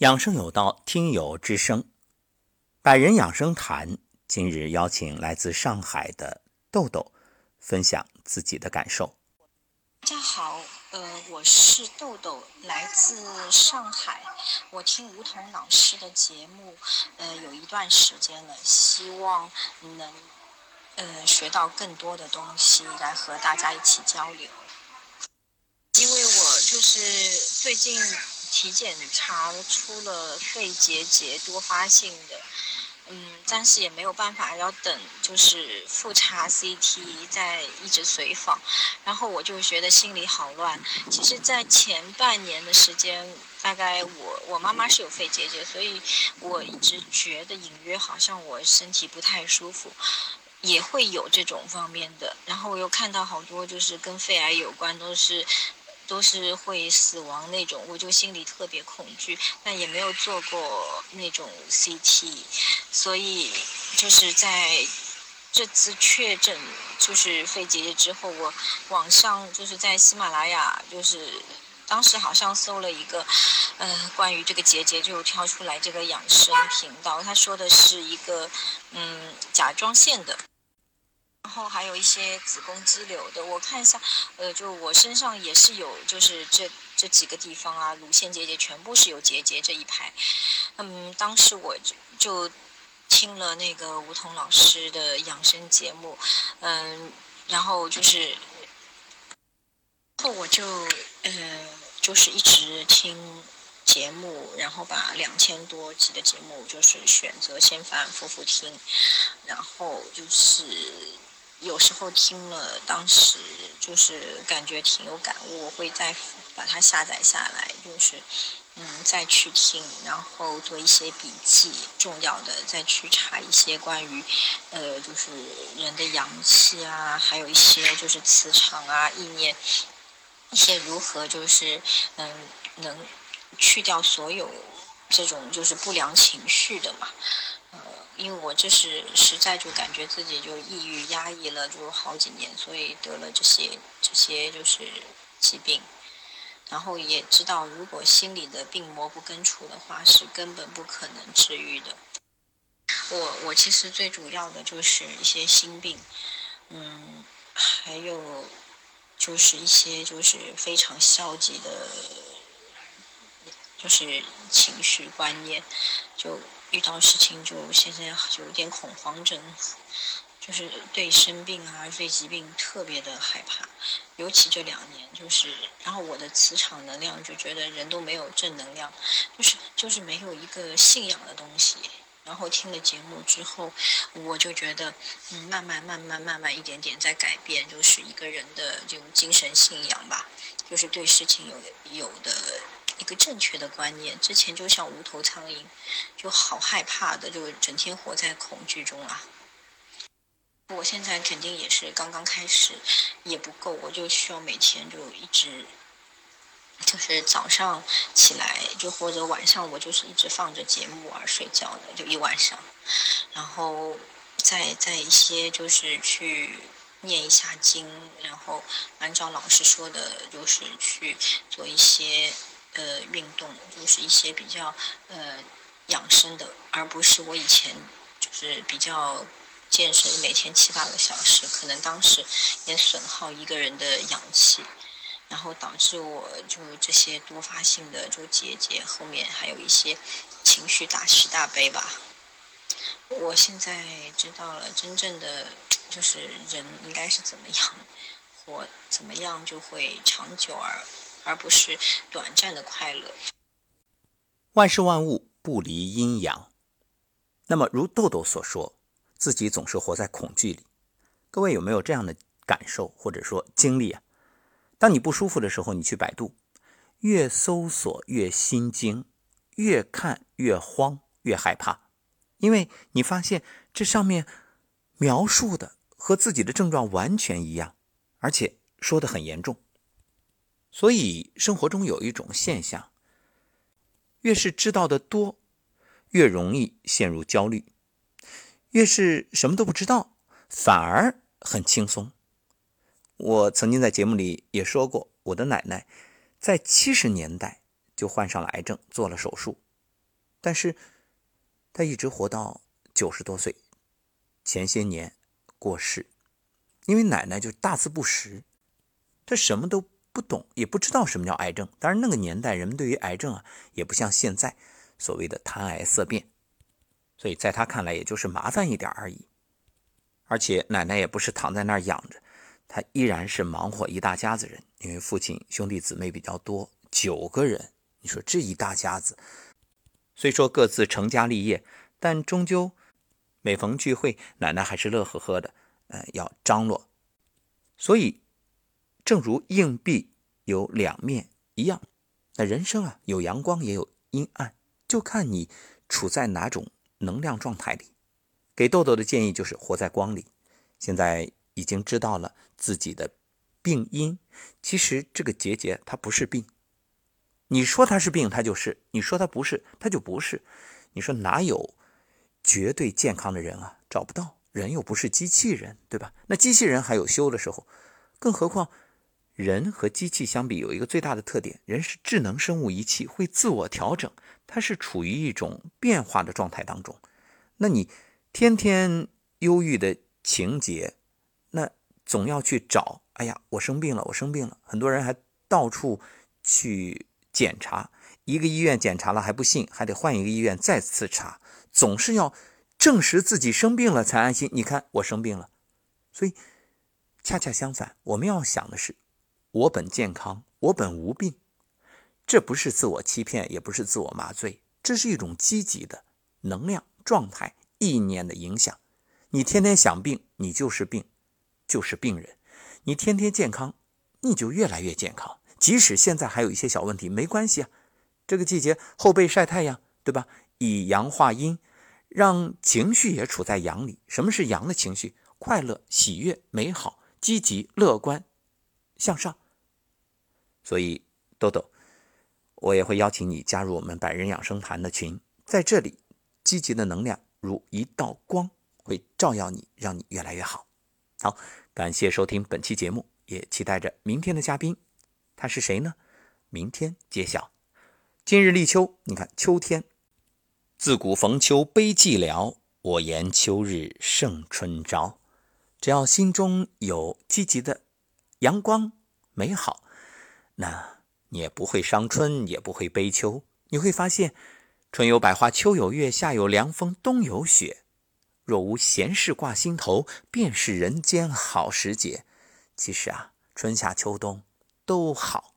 养生有道，听友之声，百人养生谈。今日邀请来自上海的豆豆，分享自己的感受。大家好，呃，我是豆豆，来自上海。我听吴桐老师的节目，呃，有一段时间了，希望能，呃，学到更多的东西来和大家一起交流。因为我就是最近。体检查出了肺结节多发性的，嗯，但是也没有办法，要等就是复查 CT，再一直随访，然后我就觉得心里好乱。其实，在前半年的时间，大概我我妈妈是有肺结节，所以我一直觉得隐约好像我身体不太舒服，也会有这种方面的。然后我又看到好多就是跟肺癌有关，都是。都是会死亡那种，我就心里特别恐惧，但也没有做过那种 CT，所以就是在这次确诊就是肺结节之后，我网上就是在喜马拉雅，就是当时好像搜了一个，呃，关于这个结节就挑出来这个养生频道，他说的是一个嗯甲状腺的。然后还有一些子宫肌瘤的，我看一下，呃，就我身上也是有，就是这这几个地方啊，乳腺结节全部是有结节这一排。嗯，当时我就就听了那个吴桐老师的养生节目，嗯，然后就是后我就呃就是一直听节目，然后把两千多集的节目就是选择先反反复复听，然后就是。有时候听了，当时就是感觉挺有感悟，我会再把它下载下来，就是嗯再去听，然后做一些笔记，重要的再去查一些关于呃就是人的阳气啊，还有一些就是磁场啊、意念，一些如何就是嗯能去掉所有这种就是不良情绪的嘛。因为我这是实在就感觉自己就抑郁压抑了就好几年，所以得了这些这些就是疾病，然后也知道如果心里的病魔不根除的话，是根本不可能治愈的。我我其实最主要的就是一些心病，嗯，还有就是一些就是非常消极的，就是情绪观念，就。遇到事情就现在就有点恐慌症，就是对生病啊、对疾病特别的害怕，尤其这两年就是，然后我的磁场能量就觉得人都没有正能量，就是就是没有一个信仰的东西。然后听了节目之后，我就觉得，嗯，慢慢慢慢慢慢一点点在改变，就是一个人的这种精神信仰吧，就是对事情有有的。一个正确的观念，之前就像无头苍蝇，就好害怕的，就整天活在恐惧中啊。我现在肯定也是刚刚开始，也不够，我就需要每天就一直，就是早上起来就或者晚上，我就是一直放着节目而睡觉的，就一晚上，然后再再一些就是去念一下经，然后按照老师说的，就是去做一些。呃，运动就是一些比较呃养生的，而不是我以前就是比较健身，每天七八个小时，可能当时也损耗一个人的阳气，然后导致我就这些多发性的就结节，后面还有一些情绪大喜大悲吧。我现在知道了，真正的就是人应该是怎么样活，怎么样就会长久而。而不是短暂的快乐。万事万物不离阴阳。那么，如豆豆所说，自己总是活在恐惧里。各位有没有这样的感受或者说经历啊？当你不舒服的时候，你去百度，越搜索越心惊，越看越慌，越害怕，因为你发现这上面描述的和自己的症状完全一样，而且说的很严重。所以，生活中有一种现象：越是知道的多，越容易陷入焦虑；越是什么都不知道，反而很轻松。我曾经在节目里也说过，我的奶奶在七十年代就患上了癌症，做了手术。但是她一直活到九十多岁，前些年过世。因为奶奶就大字不识，她什么都不懂，也不知道什么叫癌症。当然那个年代人们对于癌症啊，也不像现在所谓的谈癌色变，所以在他看来也就是麻烦一点而已。而且奶奶也不是躺在那儿养着，她依然是忙活一大家子人。因为父亲兄弟姊妹比较多，九个人，你说这一大家子，虽说各自成家立业，但终究每逢聚会，奶奶还是乐呵呵的。呃，要张罗，所以，正如硬币有两面一样，那人生啊，有阳光也有阴暗，就看你处在哪种能量状态里。给豆豆的建议就是活在光里。现在已经知道了自己的病因，其实这个结节它不是病，你说它是病，它就是；你说它不是，它就不是。你说哪有绝对健康的人啊？找不到。人又不是机器人，对吧？那机器人还有修的时候，更何况人和机器相比，有一个最大的特点：人是智能生物仪器，会自我调整，它是处于一种变化的状态当中。那你天天忧郁的情节，那总要去找，哎呀，我生病了，我生病了。很多人还到处去检查，一个医院检查了还不信，还得换一个医院再次查，总是要。证实自己生病了才安心。你看我生病了，所以恰恰相反，我们要想的是：我本健康，我本无病。这不是自我欺骗，也不是自我麻醉，这是一种积极的能量状态、意念的影响。你天天想病，你就是病，就是病人；你天天健康，你就越来越健康。即使现在还有一些小问题，没关系啊。这个季节后背晒太阳，对吧？以阳化阴。让情绪也处在阳里。什么是阳的情绪？快乐、喜悦、美好、积极、乐观、向上。所以，豆豆，我也会邀请你加入我们百人养生坛的群。在这里，积极的能量如一道光，会照耀你，让你越来越好。好，感谢收听本期节目，也期待着明天的嘉宾，他是谁呢？明天揭晓。今日立秋，你看秋天。自古逢秋悲寂寥，我言秋日胜春朝。只要心中有积极的阳光、美好，那你也不会伤春，也不会悲秋。你会发现，春有百花，秋有月，夏有凉风，冬有雪。若无闲事挂心头，便是人间好时节。其实啊，春夏秋冬都好。